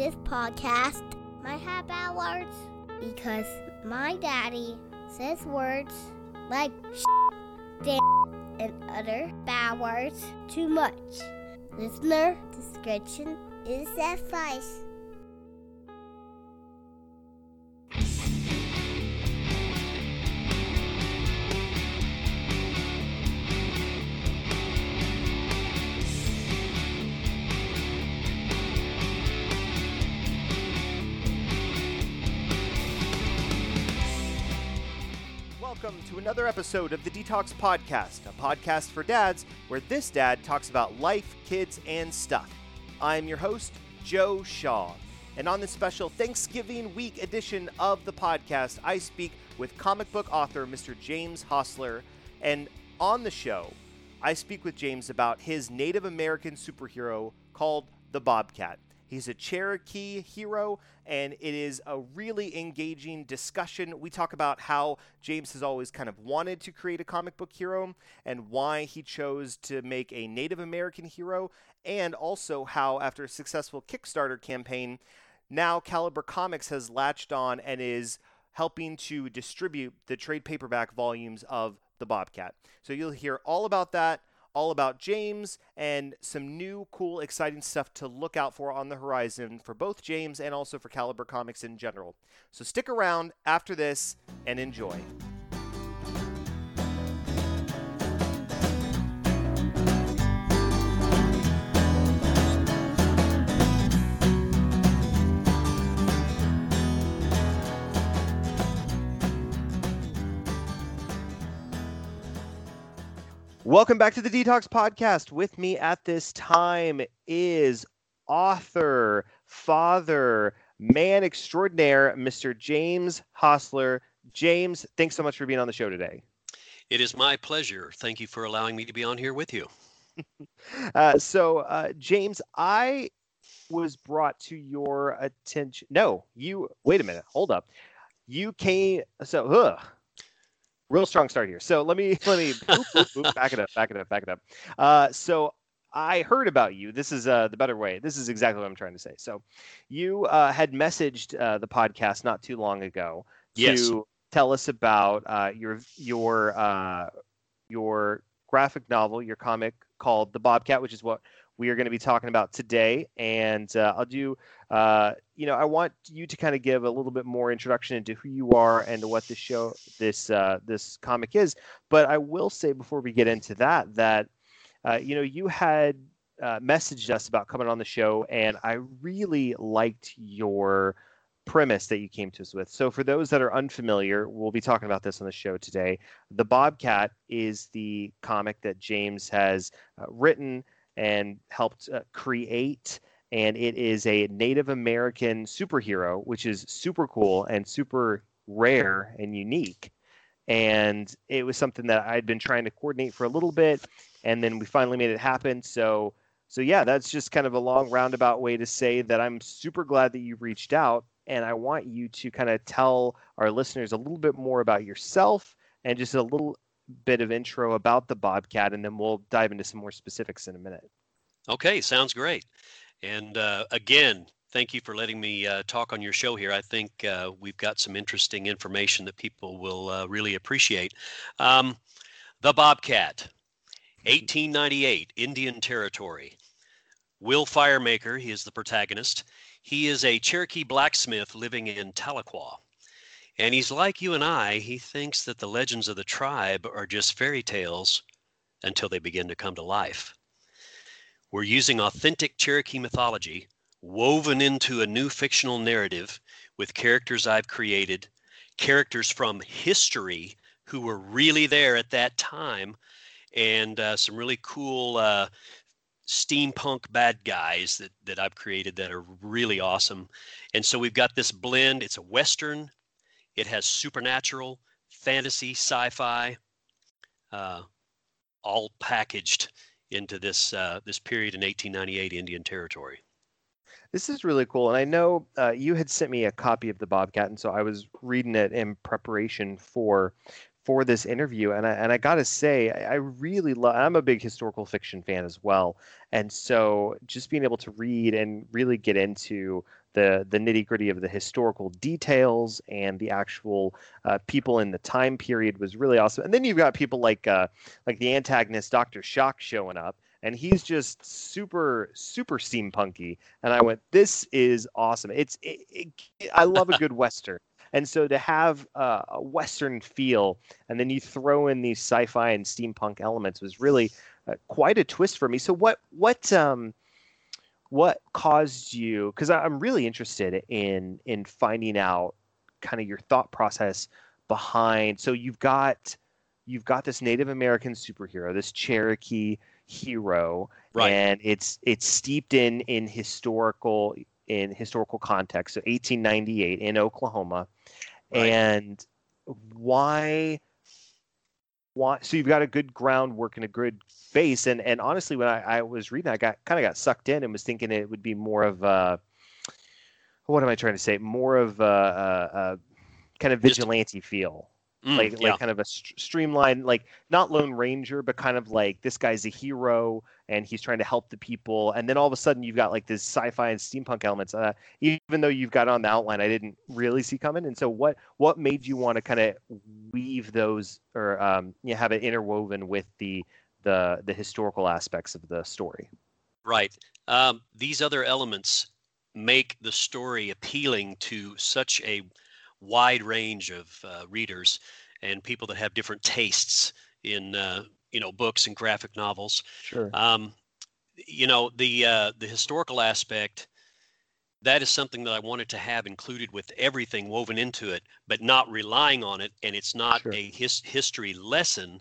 this podcast might have bad words because my daddy says words like damn and other bad words too much. Listener discretion is advice. Another episode of the DTALKS Podcast, a podcast for dads where this dad talks about life, kids, and stuff. I'm your host, Joe Shaw. And on this special Thanksgiving week edition of the podcast, I speak with comic book author Mr. James Hostler. And on the show, I speak with James about his Native American superhero called the Bobcat. He's a Cherokee hero, and it is a really engaging discussion. We talk about how James has always kind of wanted to create a comic book hero and why he chose to make a Native American hero, and also how, after a successful Kickstarter campaign, now Caliber Comics has latched on and is helping to distribute the trade paperback volumes of the Bobcat. So you'll hear all about that all about James and some new, cool, exciting stuff to look out for on the horizon for both James and also for Caliber Comics in general. So stick around after this and enjoy. Welcome back to the DTALKS Podcast. With me at this time is author, father, man extraordinaire, Mr. James Hostler. James, thanks so much for being on the show today. It is my pleasure. Thank you for allowing me to be on here with you. uh, so, uh, James, I was brought to your attention. No, you, wait a minute, hold up. You came, so, ugh, real strong start here. So let me let me boop, boop, boop, back it up, back it up, back it up. Uh, so I heard about you. This is uh, the better way. This is exactly what I'm trying to say. So you uh, had messaged uh, the podcast not too long ago to tell us about uh, your your uh, your graphic novel, your comic called The Bobcat, which is what we are going to be talking about today. And uh, I'll do, uh, you know, I want you to kind of give a little bit more introduction into who you are and what this show, this uh, this comic is. But I will say before we get into that that, uh, you know, you had uh, messaged us about coming on the show, and I really liked your premise that you came to us with. So for those that are unfamiliar, we'll be talking about this on the show today. The Bobcat is the comic that James has uh, written and helped uh, create. And it is a Native American superhero, which is super cool and super rare and unique. And it was something that I'd been trying to coordinate for a little bit, and then we finally made it happen. So, so yeah, that's just kind of a long roundabout way to say that I'm super glad that you reached out, and I want you to kind of tell our listeners a little bit more about yourself and just a little bit of intro about the Bobcat, and then we'll dive into some more specifics in a minute. Okay, sounds great. And uh, again, thank you for letting me uh, talk on your show here. I think uh, we've got some interesting information that people will uh, really appreciate. Um, the Bobcat, 1898, Indian Territory. Will Firemaker, he is the protagonist. He is a Cherokee blacksmith living in Tahlequah. And he's like you and I. He thinks that the legends of the tribe are just fairy tales until they begin to come to life. We're using authentic Cherokee mythology woven into a new fictional narrative with characters I've created, characters from history who were really there at that time, and uh, some really cool uh, steampunk bad guys that, that I've created that are really awesome. And so we've got this blend. It's a Western, it has supernatural, fantasy, sci fi, uh, all packaged into this uh, this period in 1898 Indian Territory. This is really cool, and I know uh, you had sent me a copy of the Bobcat, and so I was reading it in preparation for for this interview. And I and I gotta say, I, I really love. I'm a big historical fiction fan as well, and so just being able to read and really get into the the nitty gritty of the historical details and the actual uh, people in the time period was really awesome. And then you've got people like uh, like the antagonist Doctor Shock showing up, and he's just super super steampunky. And I went, this is awesome. It's it, it, I love a good western. And so to have uh, a Western feel, and then you throw in these sci-fi and steampunk elements was really uh, quite a twist for me. So what what um, what caused you? Because I'm really interested in in finding out kind of your thought process behind. So you've got you've got this Native American superhero, this Cherokee hero, right. and it's it's steeped in in historical in historical context. So 1898 in Oklahoma, right. and why why so you've got a good groundwork and a good base and and honestly when I, I was reading I got kind of got sucked in and was thinking it would be more of a what am I trying to say? More of a, a, a kind of vigilante Just, feel Mm, like yeah. like kind of a st- streamlined like not lone ranger but kind of like this guy's a hero and he's trying to help the people and then all of a sudden you've got like this sci-fi and steampunk elements uh, even though you've got on the outline i didn't really see coming and so what what made you want to kind of weave those or um, you know, have it interwoven with the the the historical aspects of the story right um, these other elements make the story appealing to such a wide range of uh, readers and people that have different tastes in uh, you know books and graphic novels. Sure. Um, you know the uh, the historical aspect that is something that I wanted to have included with everything woven into it, but not relying on it, and it's not sure. a his, history lesson.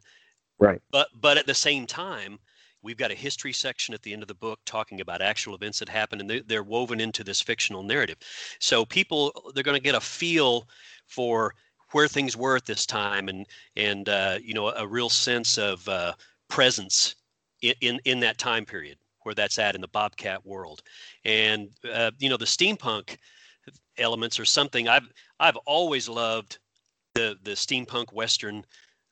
Right. But but at the same time, We've got a history section at the end of the book talking about actual events that happened, and they're, woven into this fictional narrative. So people, they're going to get a feel for where things were at this time, and and uh, you know a real sense of uh, presence in, in, in that time period where that's at in the Bobcat world, and uh, you know the steampunk elements are something I've I've always loved the the steampunk western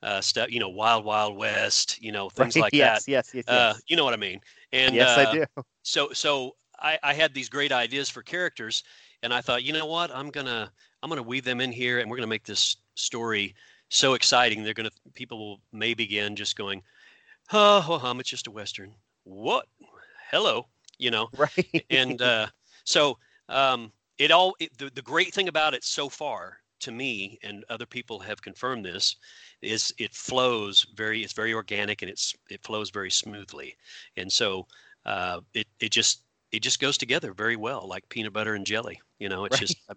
uh, stuff, you know, Wild Wild West, you know, things right. like yes, that. Yes, yes, yes. Uh, you know what I mean? And yes, uh, I do. So, so I, I had these great ideas for characters, and I thought, you know what, I'm gonna, I'm gonna weave them in here, and we're gonna make this story so exciting. They're gonna, people will may begin just going, oh, oh hum, it's just a western. What? Hello, you know? Right. and uh, so, um, it all, it, the, the great thing about it so far to me, and other people have confirmed this, is it flows very it's very organic and it's it flows very smoothly. And so uh, it it just it just goes together very well like peanut butter and jelly you know it's right. just I,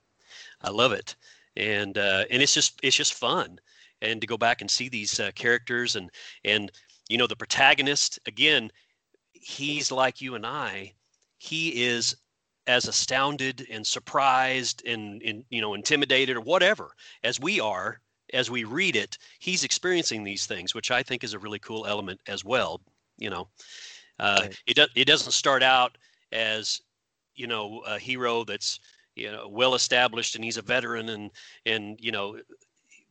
I, love it. And uh, and it's just it's just fun. And to go back and see these uh, characters and and you know the protagonist again he's like you and I. He is as astounded and surprised and, and you know intimidated or whatever as we are as we read it, he's experiencing these things, which I think is a really cool element as well. You know, uh, right. it does it doesn't start out as you know a hero that's you know well established and he's a veteran and and you know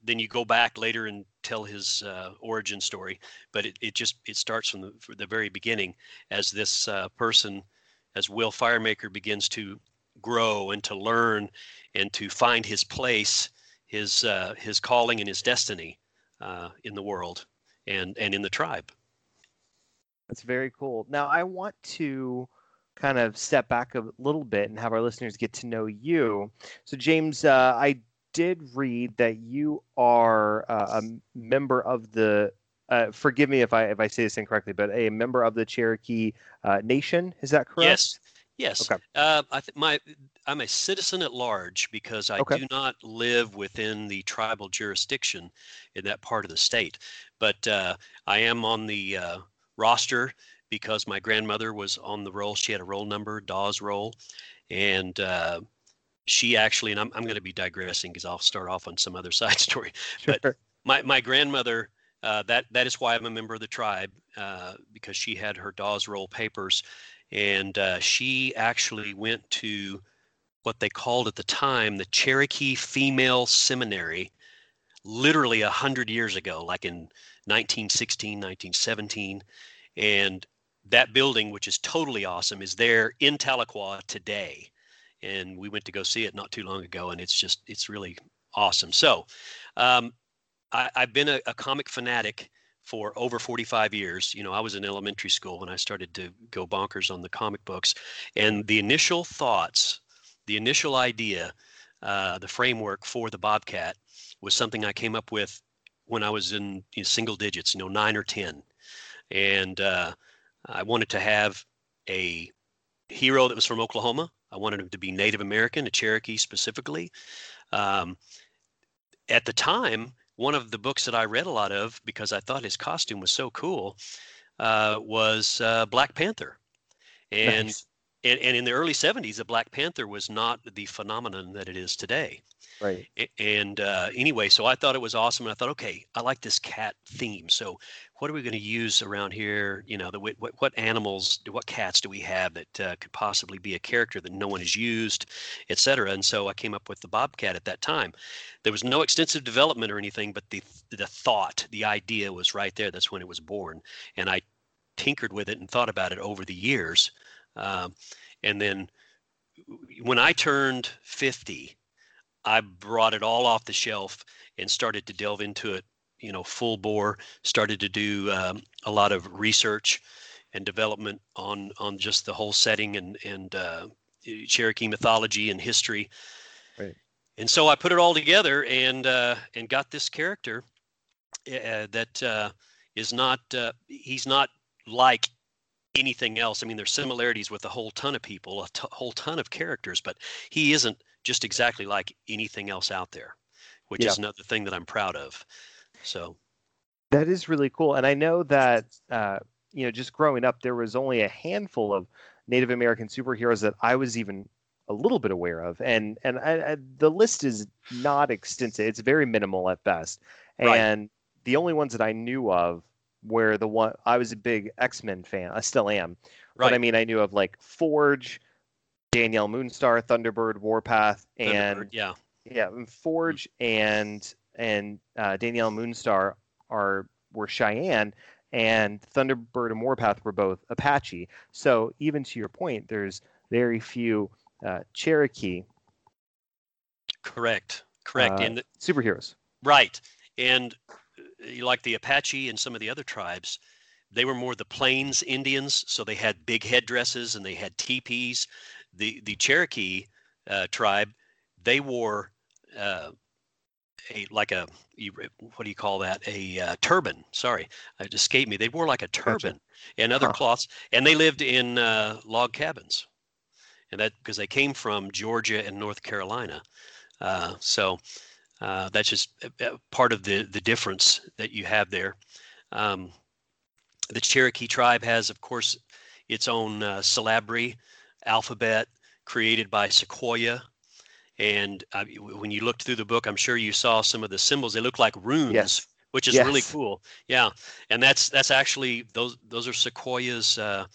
then you go back later and tell his uh, origin story but it, it just it starts from the, from the very beginning as this uh, person as will firemaker begins to grow and to learn and to find his place his uh, his calling and his destiny uh, in the world and and in the tribe. That's very cool. Now I want to kind of step back a little bit and have our listeners get to know you. So James, uh, I did read that you are uh, a member of the. Uh, forgive me if I if I say this incorrectly, but a member of the Cherokee uh, Nation. Is that correct? Yes. Yes. Okay. Uh, I th- my I'm a citizen at large because I okay. do not live within the tribal jurisdiction in that part of the state, but uh, I am on the uh, roster because my grandmother was on the roll. She had a roll number, Dawes roll, and uh, she actually, and I'm, I'm going to be digressing because I'll start off on some other side story. Sure. But my, my grandmother, uh, that that is why I'm a member of the tribe uh, because she had her Dawes roll papers and uh, she actually went to what they called at the time the Cherokee Female Seminary, literally a hundred years ago, like in 1916, 1917, and that building, which is totally awesome, is there in Tahlequah today. and we went to go see it not too long ago, and it's just it's really awesome. So, um, I, have been a, a, comic fanatic for over 45 years. You know, I was in elementary school when I started to go bonkers on the comic books, and the initial thoughts, the initial idea, uh, the framework for the Bobcat was something I came up with when I was in you know, single digits, you know, nine or ten, and uh, I wanted to have a hero that was from Oklahoma. I wanted him to be Native American, a Cherokee specifically. Um, at the time, one of the books that I read a lot of because I thought his costume was so cool uh, was uh, Black Panther, and, nice. and and in the early '70s, the Black Panther was not the phenomenon that it is today. Right. And uh, anyway, so I thought it was awesome, and I thought, okay, I like this cat theme. So what are we going to use around here? You know, the, what, what animals, what cats do we have that uh, could possibly be a character that no one has used, et cetera. And so I came up with the bobcat at that time. There was no extensive development or anything, but the the thought, the idea was right there. That's when it was born, and I tinkered with it and thought about it over the years. Um, and then when I turned 50, I brought it all off the shelf and started to delve into it, you know, full bore. Started to do um, a lot of research and development on on just the whole setting and and uh, Cherokee mythology and history. Right. And so I put it all together and uh, and got this character uh, that uh, is not uh, he's not like anything else. I mean, there's similarities with a whole ton of people, a t- whole ton of characters, but he isn't just exactly like anything else out there, which yeah. is another thing that I'm proud of. So that is really cool. And I know that, uh, you know, just growing up, there was only a handful of Native American superheroes that I was even a little bit aware of, and and I, I, the list is not extensive. It's very minimal at best, and right. the only ones that I knew of were the one I was a big X Men fan. I still am, right. but I mean I knew of like Forge, Danielle Moonstar, Thunderbird, Warpath, and Thunderbird, yeah, yeah, Forge and and uh, Danielle Moonstar are were Cheyenne, and Thunderbird and Warpath were both Apache. So even to your point, there's very few uh, Cherokee. Correct. Correct. Uh, and superheroes. Right. And uh, like the Apache and some of the other tribes, they were more the plains Indians, so they had big headdresses and they had teepees the the Cherokee uh, tribe, they wore uh, a like a what do you call that? A uh, turban. Sorry, it escaped me. They wore like a turban gotcha. and other huh. cloths, and they lived in uh, log cabins, and that because they came from Georgia and North Carolina. Uh, so uh, that's just part of the the difference that you have there. Um, the Cherokee tribe has, of course, its own uh, syllabary alphabet created by Sequoyah. And uh, when you looked through the book, I'm sure you saw some of the symbols. They look like runes, yes. which is yes. really cool. Yeah, and that's that's actually those those are Sequoyah's uh,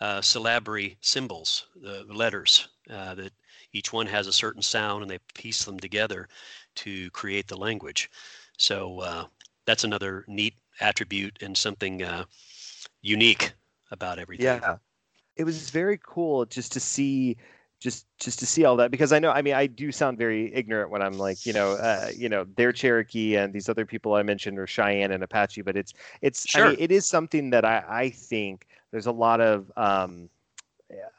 uh, syllabary symbols, the letters uh, that each one has a certain sound, and they piece them together to create the language. So uh, that's another neat attribute and something uh, unique about everything. Yeah, it was very cool just to see just just to see all that because I know I mean I do sound very ignorant when I'm like you know uh, you know they're Cherokee and these other people I mentioned are Cheyenne and Apache but it's it's sure. I mean, it is something that I I think there's a lot of um,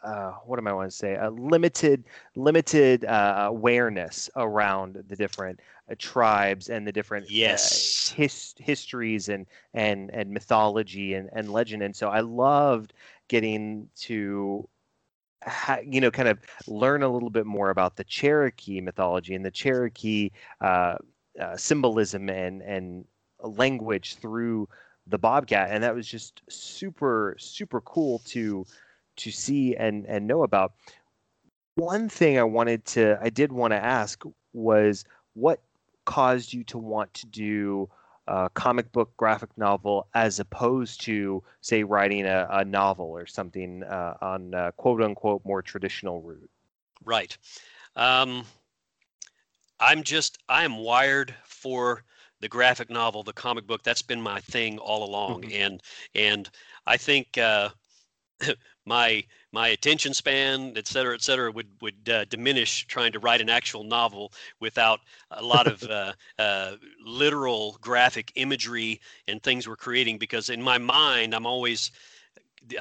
uh, what am I want to say? A limited, limited uh, awareness around the different uh, tribes and the different uh, yes his, histories and and and mythology and and legend. And so I loved getting to you know kind of learn a little bit more about the Cherokee mythology and the Cherokee uh, uh, symbolism and and language through the Bobcat, and that was just super super cool to to see and and know about. One thing I wanted to I did want to ask was what caused you to want to do a comic book graphic novel as opposed to say writing a, a novel or something uh, on uh, quote unquote more traditional route. Right. Um, i'm just i am wired for the graphic novel the comic book. That's been my thing all along. Mm-hmm. and and i think uh, my my attention span, et cetera, et cetera, would would uh, diminish trying to write an actual novel without a lot of uh, uh, literal graphic imagery and things we're creating. Because in my mind, I'm always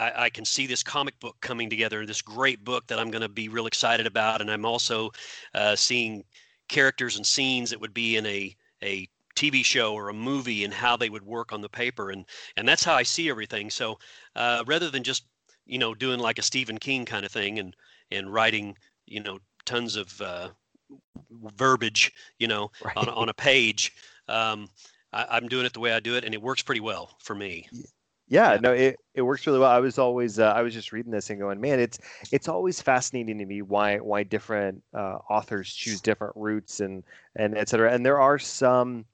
I, I, can see this comic book coming together, this great book that I'm going to be real excited about, and I'm also uh, seeing characters and scenes that would be in a a TV show or a movie and how they would work on the paper, and and that's how I see everything. So uh, rather than just you know doing like a Stephen King kind of thing and and writing you know tons of uh, verbiage you know right. on on a page, um, I, am doing it the way I do it, and it works pretty well for me. Yeah, no, it, it works really well. I was always uh, I was just reading this and going, man, it's it's always fascinating to me why why different uh, authors choose different routes and and et cetera. And there are some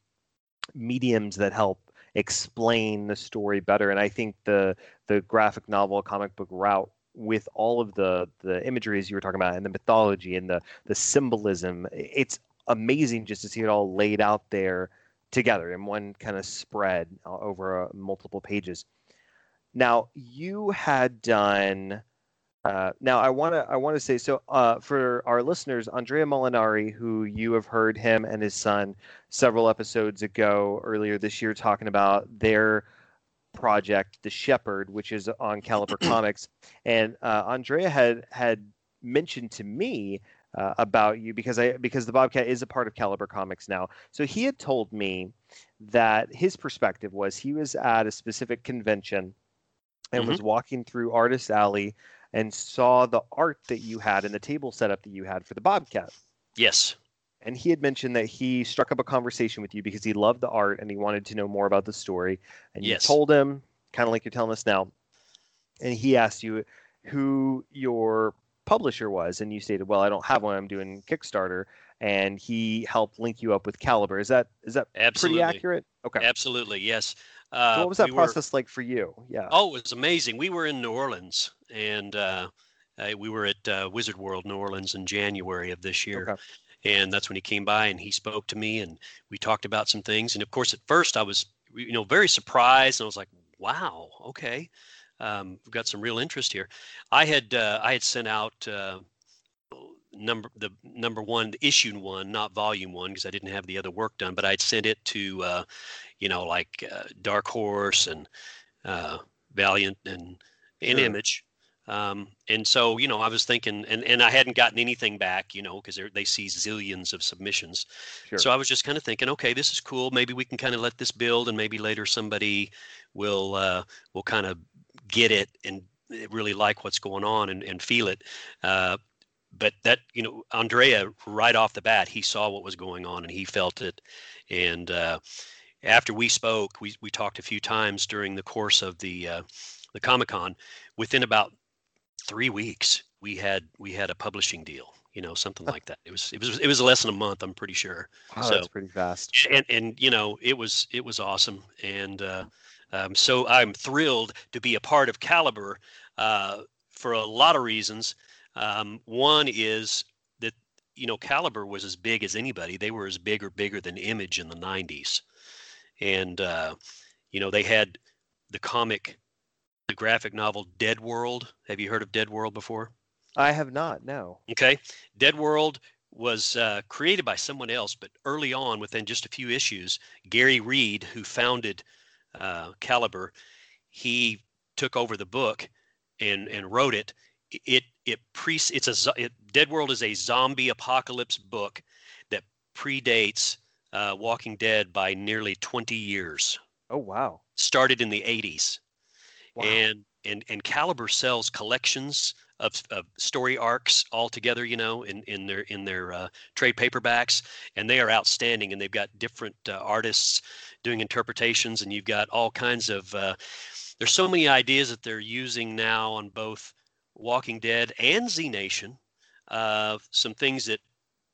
mediums that help explain the story better. And I think the the graphic novel comic book route with all of the the imageries you were talking about and the mythology and the the symbolism, it's amazing just to see it all laid out there together in one kind of spread uh, over uh, multiple pages. Now, you had done. Uh, now, I want to I want to say so uh, for our listeners, Andrea Molinari, who you have heard him and his son several episodes ago earlier this year talking about their project, The Shepherd, which is on Caliber Comics, and uh, Andrea had had mentioned to me uh, about you because I because the Bobcat is a part of Caliber Comics now. So he had told me that his perspective was he was at a specific convention and mm-hmm. was walking through Artist Alley and saw the art that you had and the table setup that you had for the Bobcat. Yes. And he had mentioned that he struck up a conversation with you because he loved the art and he wanted to know more about the story. And yes. you told him, kind of like you're telling us now, and he asked you who your publisher was, and you stated, "Well, I don't have one. I'm doing Kickstarter." And he helped link you up with Caliber. Is that is that Absolutely. pretty accurate? Okay. Absolutely, yes. Uh, so what was that we process were, like for you? Yeah. Oh, it was amazing. We were in New Orleans, and uh, we were at uh, Wizard World New Orleans in January of this year. Okay. And that's when he came by and he spoke to me, and we talked about some things. And of course, at first I was, you know, very surprised, and I was like, "Wow, okay, um, we've got some real interest here." I had uh, I had sent out uh, number the number one the issue one not volume one because i didn't have the other work done but i'd sent it to uh, you know like uh, dark horse and uh, valiant and an sure. image um, and so you know i was thinking and, and i hadn't gotten anything back you know because they see zillions of submissions. Sure. so i was just kind of thinking okay this is cool. Maybe we can kind of let this build and maybe later somebody will uh, will kind of get it and really like what's going on and, and feel it. Uh, but that you know andrea right off the bat he saw what was going on and he felt it. And uh, after we spoke we, we talked a few times during the course of the uh, the comic-con within about three weeks we had we had a publishing deal you know something like that. It was it was it was less than a month i'm pretty sure. Wow, so that's pretty fast. and and you know it was it was awesome. And uh, um, so i'm thrilled to be a part of caliber uh, for a lot of reasons. Um, one is that you know Caliber was as big as anybody. They were as big or bigger than Image in the '90s, and uh, you know they had the comic, the graphic novel Deadworld. Have you heard of Deadworld before? I have not. No. Okay, Deadworld was uh, created by someone else, but early on, within just a few issues, Gary Reed, who founded uh, Caliber, he took over the book and and wrote it it it pre it's a it, Deadworld is a zombie apocalypse book that predates uh, Walking Dead by nearly 20 years. Oh wow! Started in the 80s, wow. and and and Caliber sells collections of, of story arcs all together, you know, in in their in their uh, trade paperbacks, and they are outstanding. And they've got different uh, artists doing interpretations, and you've got all kinds of. Uh, there's so many ideas that they're using now on both Walking Dead and Z Nation, uh, some things that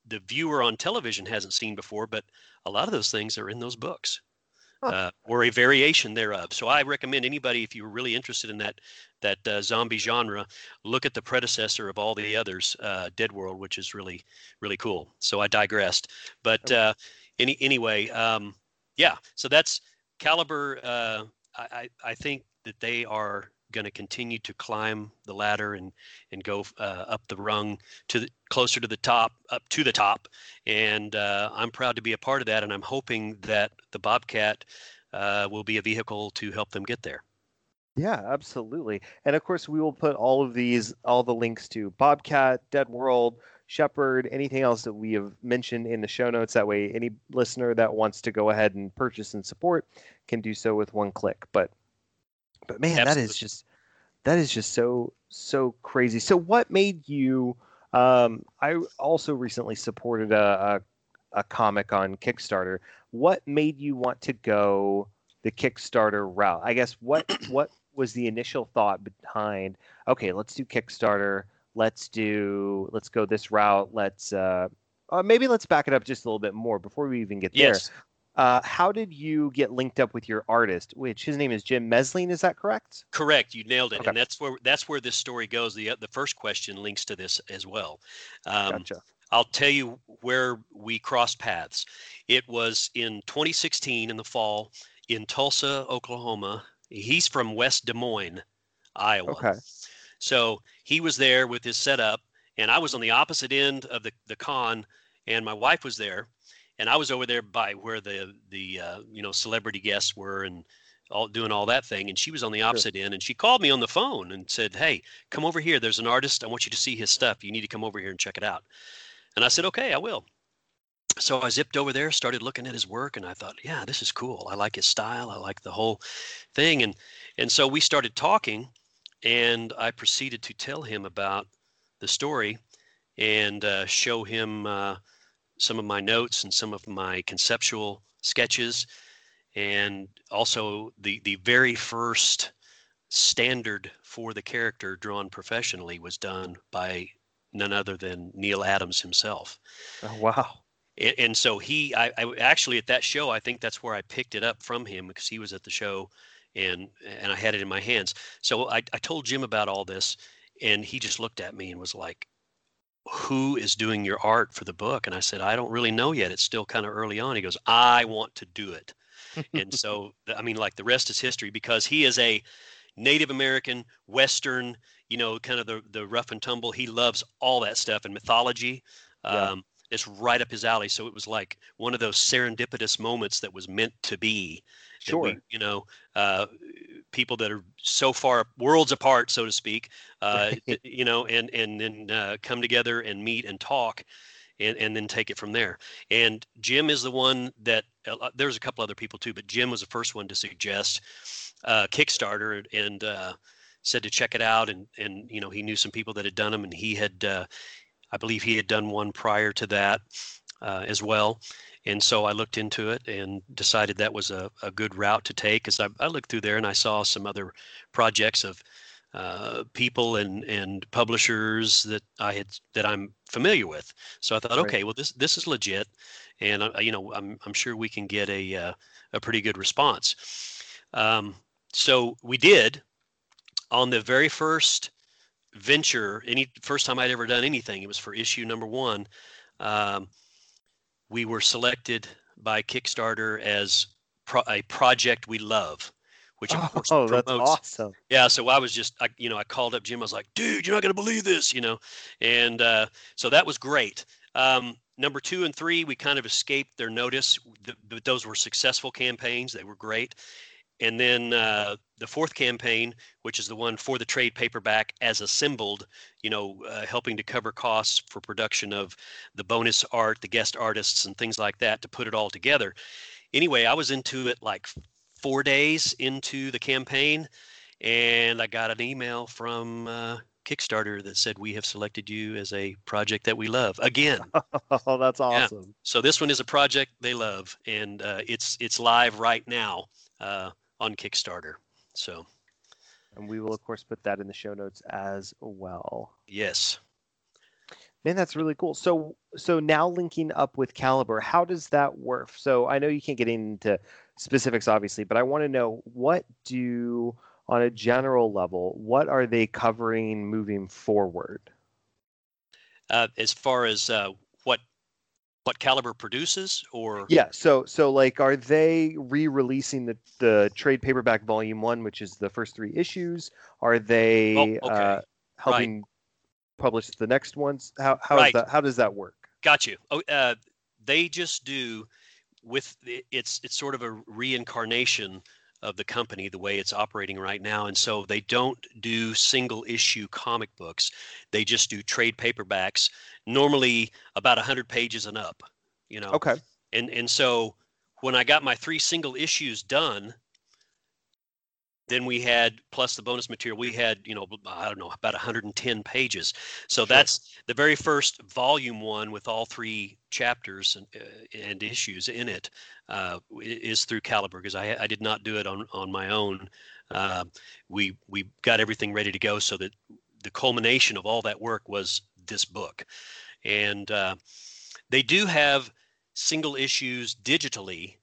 the viewer on television hasn't seen before, but a lot of those things are in those books. Uh, or a variation thereof. So I recommend anybody, if you're really interested in that that uh, zombie genre, look at the predecessor of all the others, uh, Deadworld, which is really really cool. So I digressed, but uh, any anyway, um, yeah. So that's Caliber. Uh, I I think that they are going to continue to climb the ladder and and go uh, up the rung to the, closer to the top, up to the top. And uh, I'm proud to be a part of that. And I'm hoping that the Bobcat uh, will be a vehicle to help them get there. Yeah, absolutely. And of course, we will put all of these, all the links to Bobcat, Deadworld, Shepherd, anything else that we have mentioned in the show notes. That way, any listener that wants to go ahead and purchase and support can do so with one click. But, but man, Absolutely. that is just that is just so so crazy. So, what made you? Um, I also recently supported a, a a comic on Kickstarter. What made you want to go the Kickstarter route? I guess what what was the initial thought behind? Okay, let's do Kickstarter let's do let's go this route let's uh, uh, maybe let's back it up just a little bit more before we even get yes. there uh, how did you get linked up with your artist which his name is jim mesling is that correct correct you nailed it okay. and that's where that's where this story goes the the first question links to this as well um, gotcha. I'll tell you where we crossed paths. It was in 2016 in the fall in Tulsa, Oklahoma. He's from West Des Moines, Iowa. Okay. So he was there with his setup, and I was on the opposite end of the, the con, and my wife was there, and I was over there by where the the uh, you know celebrity guests were and all doing all that thing, and she was on the opposite sure. end, and she called me on the phone and said, "Hey, come over here. There's an artist. I want you to see his stuff. You need to come over here and check it out." And I said, "Okay, I will." So I zipped over there, started looking at his work, and I thought, "Yeah, this is cool. I like his style. I like the whole thing." And and so we started talking and I proceeded to tell him about the story and uh, show him uh, some of my notes and some of my conceptual sketches, and also the the very first standard for the character drawn professionally was done by none other than Neal Adams himself. Oh, wow. And, and so he, I, I actually at that show, I think that's where I picked it up from him because he was at the show and and I had it in my hands. So I, I told Jim about all this, and he just looked at me and was like, "Who is doing your art for the book?" And I said, "I don't really know yet. It's still kind of early on." He goes, "I want to do it," and so I mean, like the rest is history because he is a Native American, Western, you know, kind of the the rough and tumble. He loves all that stuff and mythology. Yeah. Um, it's right up his alley. So it was like one of those serendipitous moments that was meant to be Sure. We, you know, uh, people that are so far worlds apart, so to speak, uh, you know, and and then uh, come together and meet and talk, and and then take it from there. And Jim is the one that uh, there's a couple other people too, but Jim was the first one to suggest uh, Kickstarter and uh, said to check it out, and and you know he knew some people that had done them, and he had, uh, I believe he had done one prior to that as well and so I looked into it and decided that was a, a good route to take. As I, I looked through there and I saw some other projects of uh, people and and publishers that I had that I'm familiar with. So I thought, right. okay, well this this is legit, and uh, you know I'm I'm sure we can get a uh, a pretty good response. Um, so we did on the very first venture, any first time I'd ever done anything. It was for issue number one. Um, we were selected by Kickstarter as pro- a project we love, which of course oh, promotes. that's awesome. Yeah, so I was just, I, you know, I called up Jim. I was like, dude, you're not gonna believe this, you know, and uh, so that was great. Um, number two and three, we kind of escaped their notice, but those were successful campaigns. They were great. And then uh, the fourth campaign, which is the one for the trade paperback as assembled, you know, uh, helping to cover costs for production of the bonus art, the guest artists, and things like that to put it all together. Anyway, I was into it like four days into the campaign, and I got an email from uh, Kickstarter that said we have selected you as a project that we love again. oh, that's awesome! Yeah. So this one is a project they love, and uh, it's it's live right now. Uh, on Kickstarter. So, and we will of course put that in the show notes as well. Yes. Man, that's really cool. So, so now linking up with Caliber, how does that work? So, I know you can't get into specifics, obviously, but I want to know what do, on a general level, what are they covering moving forward? Uh, as far as uh, what Caliber produces, or Yeah. So so like, are they re-releasing the the trade paperback volume one, which is the first three issues? Are they Oh, okay. uh, helping publish the next ones? How how is Right. that? How does that work? Got you. Oh, uh, they just do with it's it's sort of a reincarnation of the company the way it's operating right now and so they don't do single issue comic books they just do trade paperbacks normally about 100 pages and up you know Okay. and and so when i got my three single issues done then we had plus the bonus material we had you know i don't know about 110 pages. So Sure. that's the very first volume one with all three chapters and, uh, and issues in it uh, is through caliber because I, I did not do it on on my own. Uh, we we got everything ready to go so that the culmination of all that work was this book. And uh, they do have single issues digitally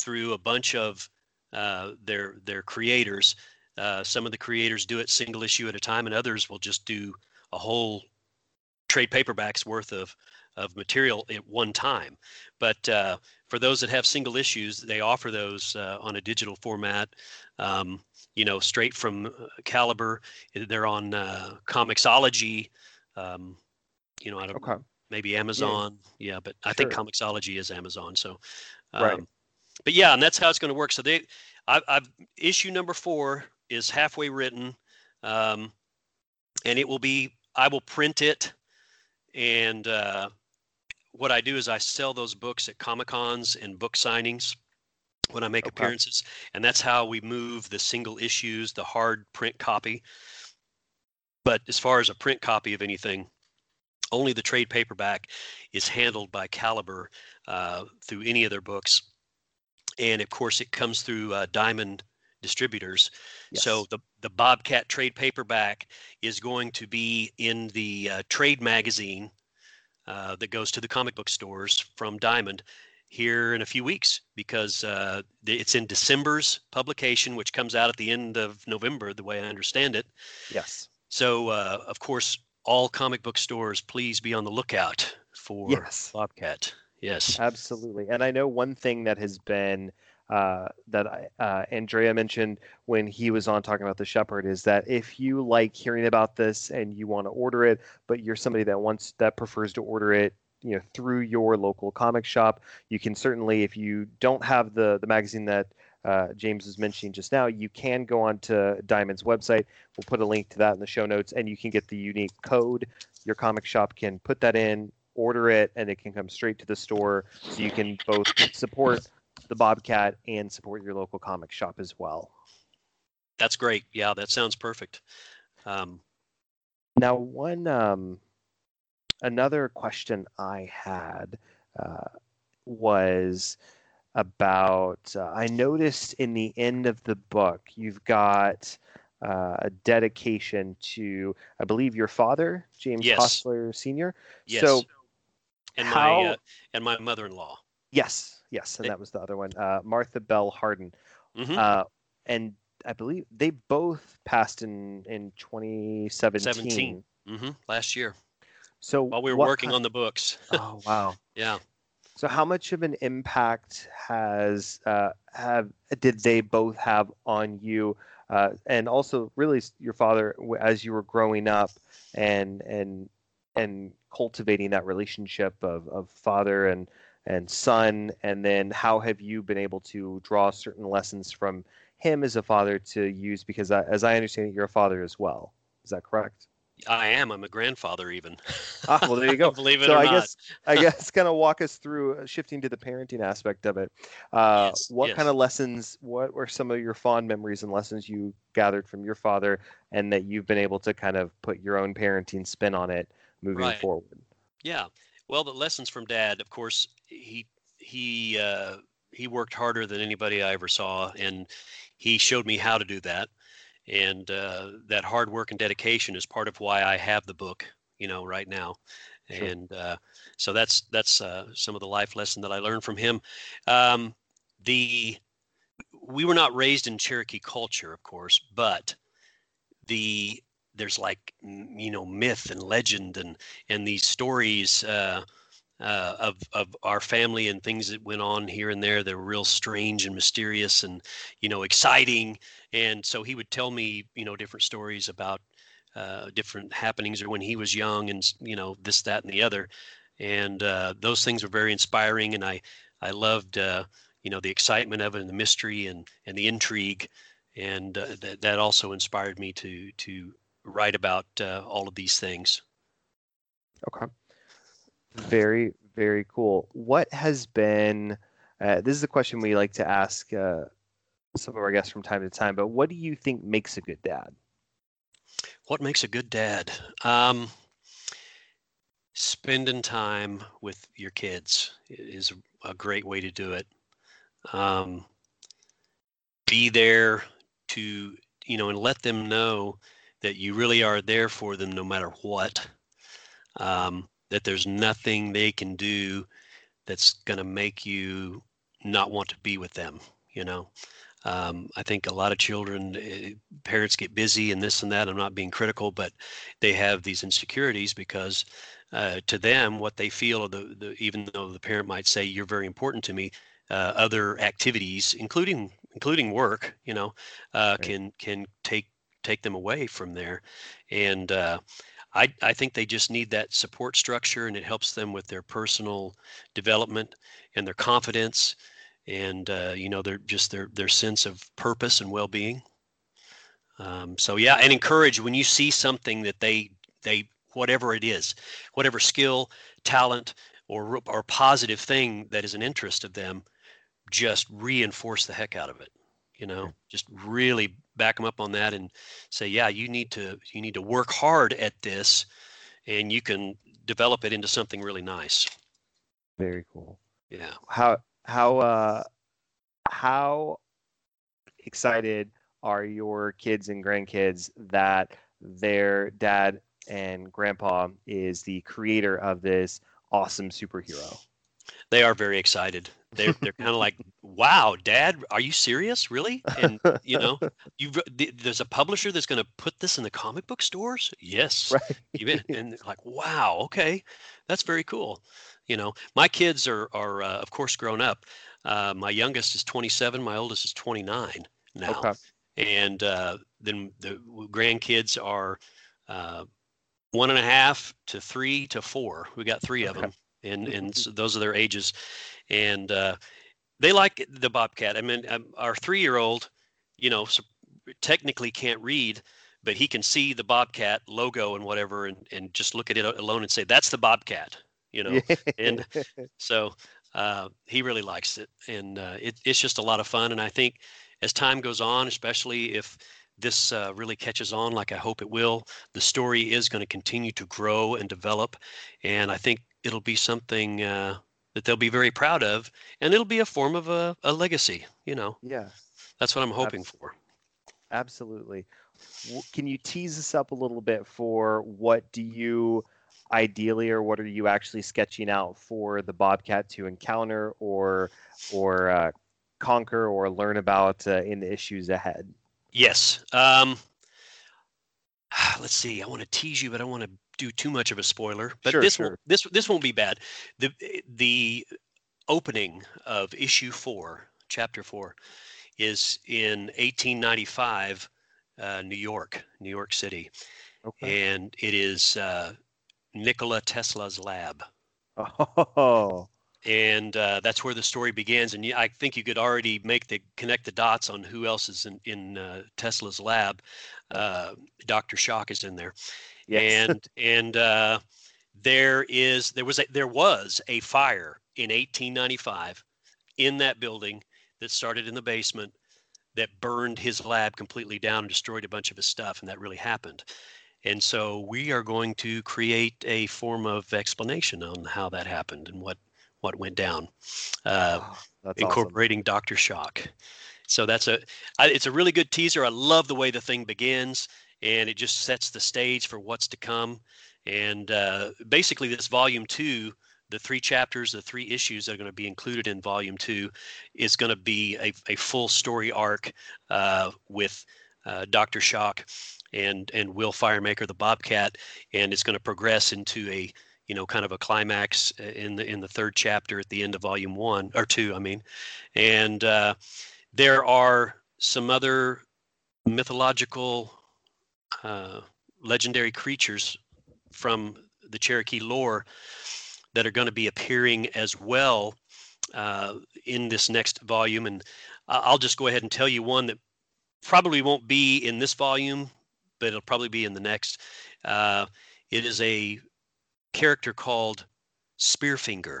through a bunch of uh, their their creators. Uh, some of the creators do it single issue at a time, and others will just do a whole trade paperbacks worth of of material at one time. But uh, for those that have single issues, they offer those uh, on a digital format. Um, you know, straight from uh, Caliber. They're on uh, Comixology. Um, you know, I don't Okay. maybe Amazon. Yeah, but I think Sure. Comixology is Amazon. So, um, Right. But yeah, and that's how it's going to work. So they, I, I've issue number four is halfway written, um, and it will be. I will print it, and uh, what I do is I sell those books at comic cons and book signings when I make Okay. appearances, and that's how we move the single issues, the hard print copy. But as far as a print copy of anything, only the trade paperback is handled by Caliber uh, through any of their books, and of course it comes through uh, Diamond distributors. So the the Bobcat trade paperback is going to be in the uh, trade magazine uh, that goes to the comic book stores from Diamond here in a few weeks because uh, it's in December's publication, which comes out at the end of November, the way I understand it. Yes. So, uh, of course, all comic book stores, please be on the lookout for Yes. Bobcat. Yes. Absolutely. And I know one thing that has been uh, that I, uh, Andrea mentioned when he was on talking about the Shepherd is that if you like hearing about this and you want to order it, but you're somebody that wants that prefers to order it, you know, through your local comic shop, you can certainly, if you don't have the the magazine that uh, James was mentioning just now, you can go on to Diamond's website. We'll put a link to that in the show notes, and you can get the unique code. Your comic shop can put that in, order it, and it can come straight to the store. So you can both support the Bobcat and support your local comic shop as well. That's great. Yeah, that sounds perfect. Um, Now, one um, another question I had uh, was about. Uh, I noticed in the end of the book, you've got uh, a dedication to, I believe, your father, James Yes. Hostler Sr. yes. So, and how- my uh, and my mother-in-law. yes, yes, and It- that was the other one, uh, Martha Bell Harden. Mhm. Uh, and I believe they both passed in in 2017. 17. hmm Last year, So while we were working ki- on the books. oh wow. yeah. So how much of an impact has uh, have did they both have on you, uh, and also really your father as you were growing up and and and cultivating that relationship of, of father and and son, and then how have you been able to draw certain lessons from him as a father to use? Because I, as I understand it, you're a father as well. Is that correct? I am. I'm a grandfather, even. Ah, well, there you go. Believe it so or I not. guess I guess kind of walk us through uh, shifting to the parenting aspect of it. Uh, Yes, what yes. kind of lessons? What were some of your fond memories and lessons you gathered from your father, and that you've been able to kind of put your own parenting spin on it moving Right. forward? Yeah. Well, the lessons from Dad, of course, he he uh, he worked harder than anybody I ever saw, and he showed me how to do that. And uh, that hard work and dedication is part of why I have the book, you know, right now. Sure. And uh, so that's that's uh, some of the life lesson that I learned from him. Um, the we were not raised in Cherokee culture, of course, but the there's like you know myth and legend and and these stories uh, uh, of of our family and things that went on here and there that were real strange and mysterious and you know exciting. And so he would tell me you know different stories about uh, different happenings or when he was young and you know this that and the other. And uh, those things were very inspiring, and I I loved uh, you know the excitement of it and the mystery and and the intrigue, and uh, that that also inspired me to to write about uh, all of these things. Okay. Very, very cool. What has been, uh, this is a question we like to ask uh, some of our guests from time to time, but what do you think makes a good dad? What makes a good dad? Um, spending time with your kids is a great way to do it. Um, be there to, you know, and let them know that you really are there for them no matter what. Um, that there's nothing they can do that's going to make you not want to be with them, you know. Um, I think a lot of children, uh, parents get busy and this and that. I'm not being critical, but they have these insecurities because uh, to them, what they feel, the, the, even though the parent might say you're very important to me, uh, other activities, including including work, you know, uh, right. can can take take them away from there. And uh, I, I think they just need that support structure and it helps them with their personal development and their confidence and uh, you know their just their their sense of purpose and well-being um, so yeah and encourage when you see something that they they whatever it is whatever skill talent or or positive thing that is an interest of them just reinforce the heck out of it you know just really back them up on that and say yeah you need to you need to work hard at this and you can develop it into something really nice. Very cool. Yeah. How how uh how excited are your kids and grandkids that their dad and grandpa is the creator of this awesome superhero they are very excited they're they're kind of like, "Wow, Dad, are you serious? Really?" And you know, you there's a publisher that's going to put this in the comic book stores. Yes, right. You've been and like, wow, okay, that's very cool. You know, my kids are are uh, of course grown up. Uh, my youngest is 27. My oldest is 29 now, okay. and uh, then the grandkids are uh, one and a half to three to four. We got three okay. of them, and and so those are their ages and uh, they like the Bobcat. I mean, um, our three-year-old, you know, technically can't read, but he can see the Bobcat logo and whatever, and and just look at it alone and say that's the Bobcat, you know. and so uh, he really likes it, and uh, it, it's just a lot of fun. And I think as time goes on, especially if this uh, really catches on like I hope it will, the story is going to continue to grow and develop, and I think it'll be something uh, that they'll be very proud of, and it'll be a form of a, a legacy. You know. Yeah. That's what I'm hoping Abs- for. Absolutely. Can you tease us up a little bit for what do you ideally or what are you actually sketching out for the Bobcat to encounter or or uh, conquer or learn about uh, in the issues ahead? Yes. Um, let's see. I want to tease you, but I want to do too much of a spoiler, but sure, this sure. won't this this won't be bad. The the opening of issue four, chapter four, is in 1895, uh, New York, New York City, okay. and it is uh, Nikola Tesla's lab. Oh. And uh, that's where the story begins. And I think you could already make the connect the dots on who else is in in uh, Tesla's lab. Uh, Dr. Shock is in there, Yes. And and uh, there is there was a, there was a fire in 1895 in that building that started in the basement that burned his lab completely down and destroyed a bunch of his stuff, and that really happened. And so we are going to create a form of explanation on how that happened and what what went down, uh, oh, incorporating awesome. Doctor Shock. So that's a I, it's a really good teaser. I love the way the thing begins and it just sets the stage for what's to come. And uh, basically, this volume two, the three chapters, the three issues that are going to be included in volume two, is going to be a, a full story arc uh, with uh, Dr. Shock and and Will Firemaker, the Bobcat, and it's going to progress into a you know, kind of a climax uh, in the in the third chapter at the end of volume one or two, I mean, and uh, there are some other mythological, uh, legendary creatures from the Cherokee lore that are going to be appearing as well uh, in this next volume. And I'll just go ahead and tell you one that probably won't be in this volume, but it'll probably be in the next. Uh, it is a character called Spearfinger,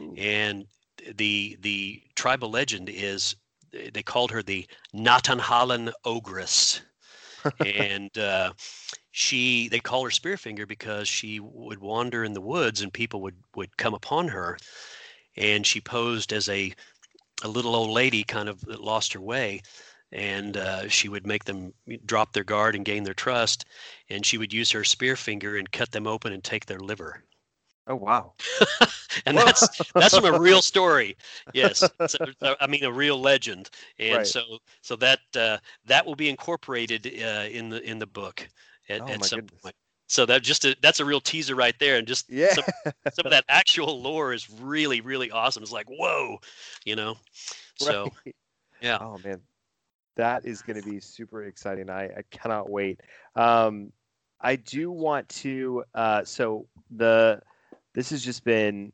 Ooh. and the the tribal legend is they called her the Natanhalan Ogress, and uh, she they call her Spearfinger because she would wander in the woods and people would would come upon her, and she posed as a a little old lady kind of that lost her way and uh, she would make them drop their guard and gain their trust and she would use her spear finger and cut them open and take their liver Oh wow. and that's that's from a real story yes a- i mean a real legend and Right. so so that uh, that will be incorporated uh, in the in the book at, Oh, at some goodness. point so that just a, that's a real teaser right there and just Yeah. some, some of that actual lore is really really awesome it's like whoa you know so Right. yeah Oh man, that is going to be super exciting. I, I cannot wait. Um, I do want to. Uh, so the this has just been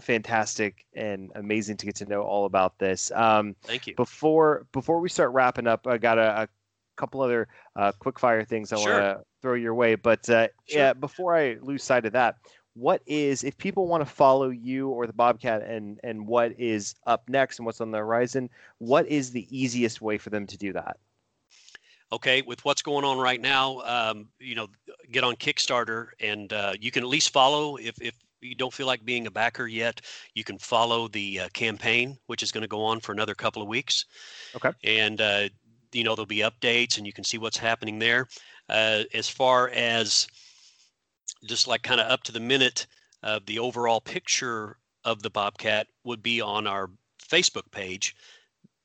fantastic and amazing to get to know all about this. Um, thank you before before we start wrapping up, I got a, a couple other uh, quick fire things I Sure. want to throw your way. But uh, Sure. yeah, before I lose sight of that, what is if people want to follow you or the Bobcat and and what is up next and what's on the horizon? What is the easiest way for them to do that? okay with what's going on right now um, you know get on kickstarter and uh, you can at least follow if, if you don't feel like being a backer yet you can follow the uh, campaign which is going to go on for another couple of weeks Okay. and uh, you know there'll be updates and you can see what's happening there uh, as far as just like kind of up to the minute uh, the overall picture of the bobcat would be on our facebook page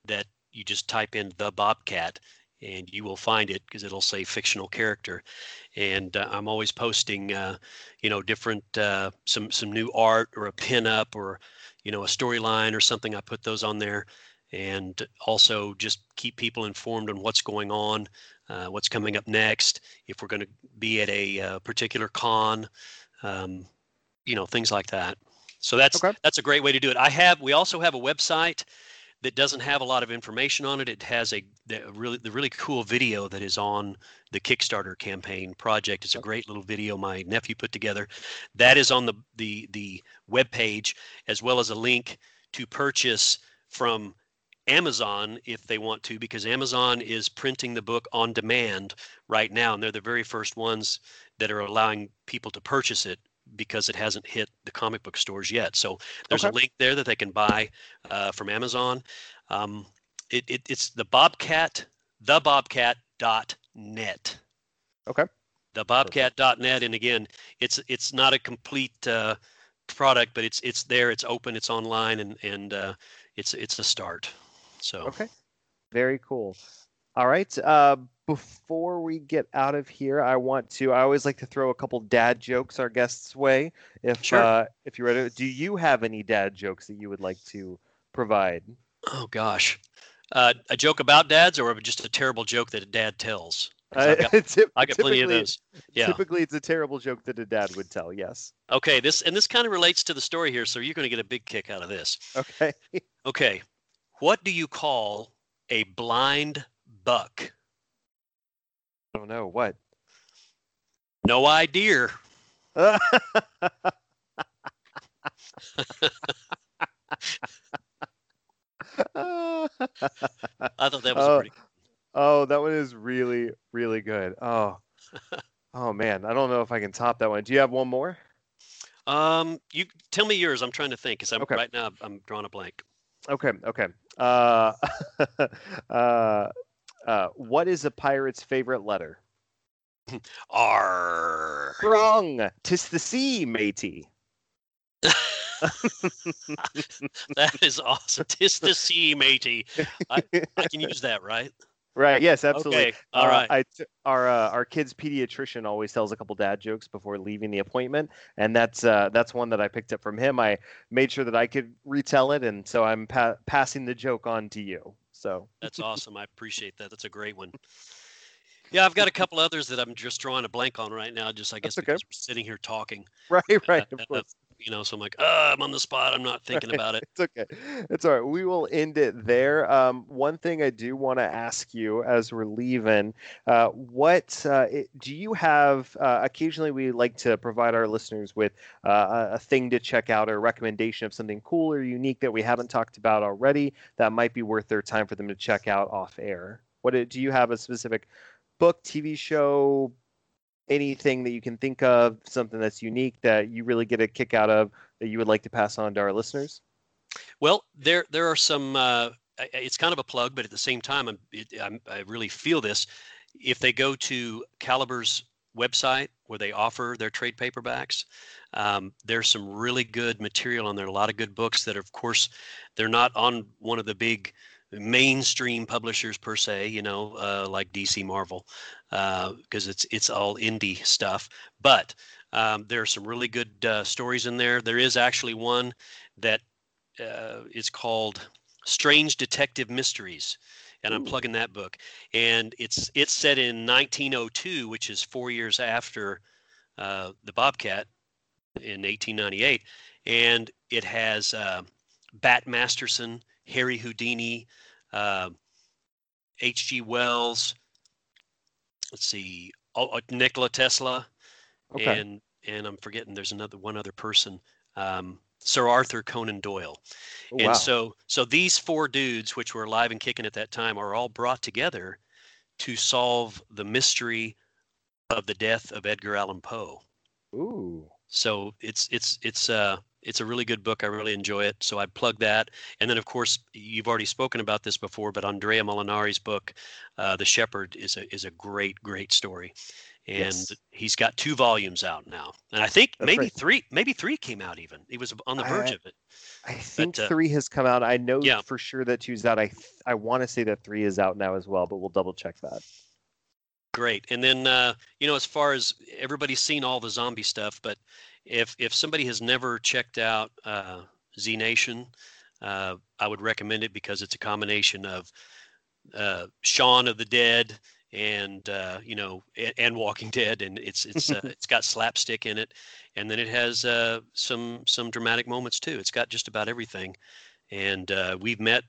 that you just type in the bobcat and you will find it because it'll say fictional character. And uh, i'm always posting uh, you know different uh, some some new art or a pin up or you know a storyline or something i put those on there and also just keep people informed on what's going on uh, what's coming up next if we're going to be at a uh, particular con um, you know things like that so that's Okay. that's a great way to do it i have we also have a website that doesn't have a lot of information on it. It has a the really the really cool video that is on the Kickstarter campaign project. It's a great little video my nephew put together. That is on the the the web page as well as a link to purchase from Amazon if they want to because Amazon is printing the book on demand right now and they're the very first ones that are allowing people to purchase it because it hasn't hit the comic book stores yet. So there's a link there that they can buy uh, from Amazon. Um, it, it, it's the Bobcat, thebobcat.net. Okay. The Thebobcat.net, and again, it's it's not a complete uh, product, but it's it's there, it's open, it's online, and and uh, it's it's a start. So Okay. Very cool. All right. Uh, before we get out of here, I want to. I always like to throw a couple dad jokes our guests' way. If Sure. uh, if you're ready, do you have any dad jokes that you would like to provide? oh gosh, uh, a joke about dads, or just a terrible joke that a dad tells. I've got, I got plenty of those. Yeah. Typically, it's a terrible joke that a dad would tell. Yes. Okay, this and this kind of relates to the story here, so you're going to get a big kick out of this. Okay. Okay, what do you call a blind buck? I don't know what. No idea. I thought that was Oh. pretty. oh, that one is really, really good. Oh, oh man, I don't know if I can top that one. Do you have one more? Um, you tell me yours. I'm trying to think because I'm Okay. right now. I'm drawing a blank. Okay, okay. Uh, uh, uh, what is a pirate's favorite letter? R. Wrong. Tis the sea, matey. That is awesome. Tis the sea, matey. I can use that, right? Right. Yes. Absolutely. Okay. All Uh, right. I t- our uh, our kid's pediatrician always tells a couple dad jokes before leaving the appointment, and that's uh, that's one that I picked up from him. I made sure that I could retell it, and so I'm pa- passing the joke on to you. So That's awesome. I appreciate that. That's a great one. Yeah, I've got a couple others that I'm just drawing a blank on right now. Just I guess That's okay. because we're sitting here talking. right, right. Uh, Of uh, course. You know, so I'm like, uh, I'm on the spot. I'm not thinking about it. It's okay. It's all right. We will end it there. Um, one thing I do want to ask you as we're leaving, uh, what uh, it, do you have? Uh, occasionally, we like to provide our listeners with uh, a, a thing to check out or a recommendation of something cool or unique that we haven't talked about already that might be worth their time for them to check out off air. What do do you have a specific book, TV show, anything that you can think of, something that's unique that you really get a kick out of that you would like to pass on to our listeners? Well, there there are some. Uh, it's kind of a plug, but at the same time, I'm, I'm I really feel this. If they go to Caliber's website where they offer their trade paperbacks, um, there's some really good material on there. A lot of good books that, of course, they're not on one of the big mainstream publishers per se. You know, uh, like DC Marvel, because it's it's all indie stuff. But um, there are some really good uh, stories in there. There is actually one that uh, is called Strange Detective Mysteries, and I'm Ooh. plugging that book. And it's it's set in 1902, which is four years after uh, the Bobcat in 1898, and it has uh, Bat Masterson, Harry Houdini, uh, H.G. Wells. Let's see, oh, uh, Nikola Tesla Okay. and and I'm forgetting there's another one other person, um, Sir Arthur Conan Doyle. Oh, and wow. so so these four dudes, which were alive and kicking at that time, are all brought together to solve the mystery of the death of Edgar Allan Poe. Ooh. So it's it's it's uh it's a really good book. I really enjoy it. So I'd plug that. And then of course you've already spoken about this before, but Andrea Molinari's book, uh, The Shepherd, is a is a great great story. And Yes. he's got two volumes out now, and I think That's maybe right. three, maybe three came out even. He was on the verge I- of it. I think uh, three has come out. I know yeah. for sure that two's out. I th- I want to say that three is out now as well, but we'll double check that. Great. And then uh, you know, as far as everybody's seen all the zombie stuff, but if if somebody has never checked out uh, Z Nation, uh, I would recommend it because it's a combination of uh, Shaun of the Dead and uh, you know and, and Walking Dead, and it's it's uh, it's got slapstick in it, and then it has uh, some some dramatic moments too. It's got just about everything, and uh, we've met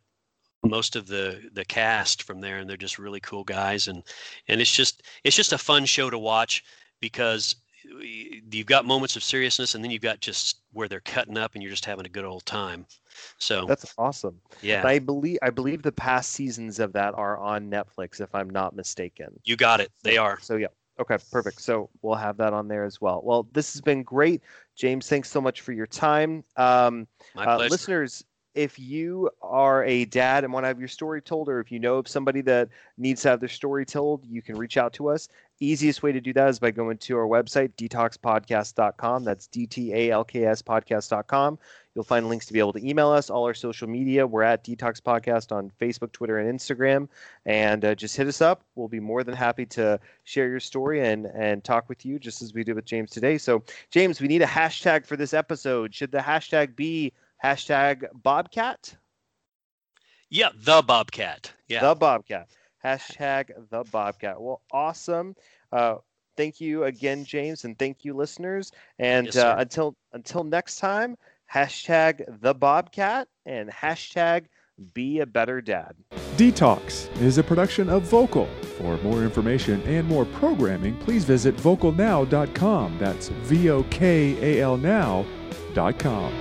most of the the cast from there, and they're just really cool guys, and and it's just it's just a fun show to watch because you've got moments of seriousness, and then you've got just where they're cutting up, and you're just having a good old time. So That's awesome. yeah, I believe I believe the past seasons of that are on Netflix, if I'm not mistaken. you got it. They are. So yeah. Okay, perfect. So we'll have that on there as well. Well, this has been great, James. Thanks so much for your time. Um, My uh, pleasure. listeners, if you are a dad and want to have your story told, or if you know of somebody that needs to have their story told, you can reach out to us. Easiest way to do that is by going to our website, dtalkspodcast.com. That's D T A L K S podcast.com. You'll find links to be able to email us, all our social media. We're at DTALKS Podcast on Facebook, Twitter, and Instagram. And uh, just hit us up. We'll be more than happy to share your story and, and talk with you, just as we did with James today. So, James, we need a hashtag for this episode. Should the hashtag be hashtag Bobcat? Yeah, the Bobcat. Yeah. The Bobcat. Hashtag the Bobcat. Well, awesome. Uh, thank you again, James, and thank you, listeners. And Yes, uh, until until next time, hashtag the Bobcat and hashtag be a better dad. DTALKS is a production of Vokal. For more information and more programming, please visit vokalnow.com. That's V O K A L now.com.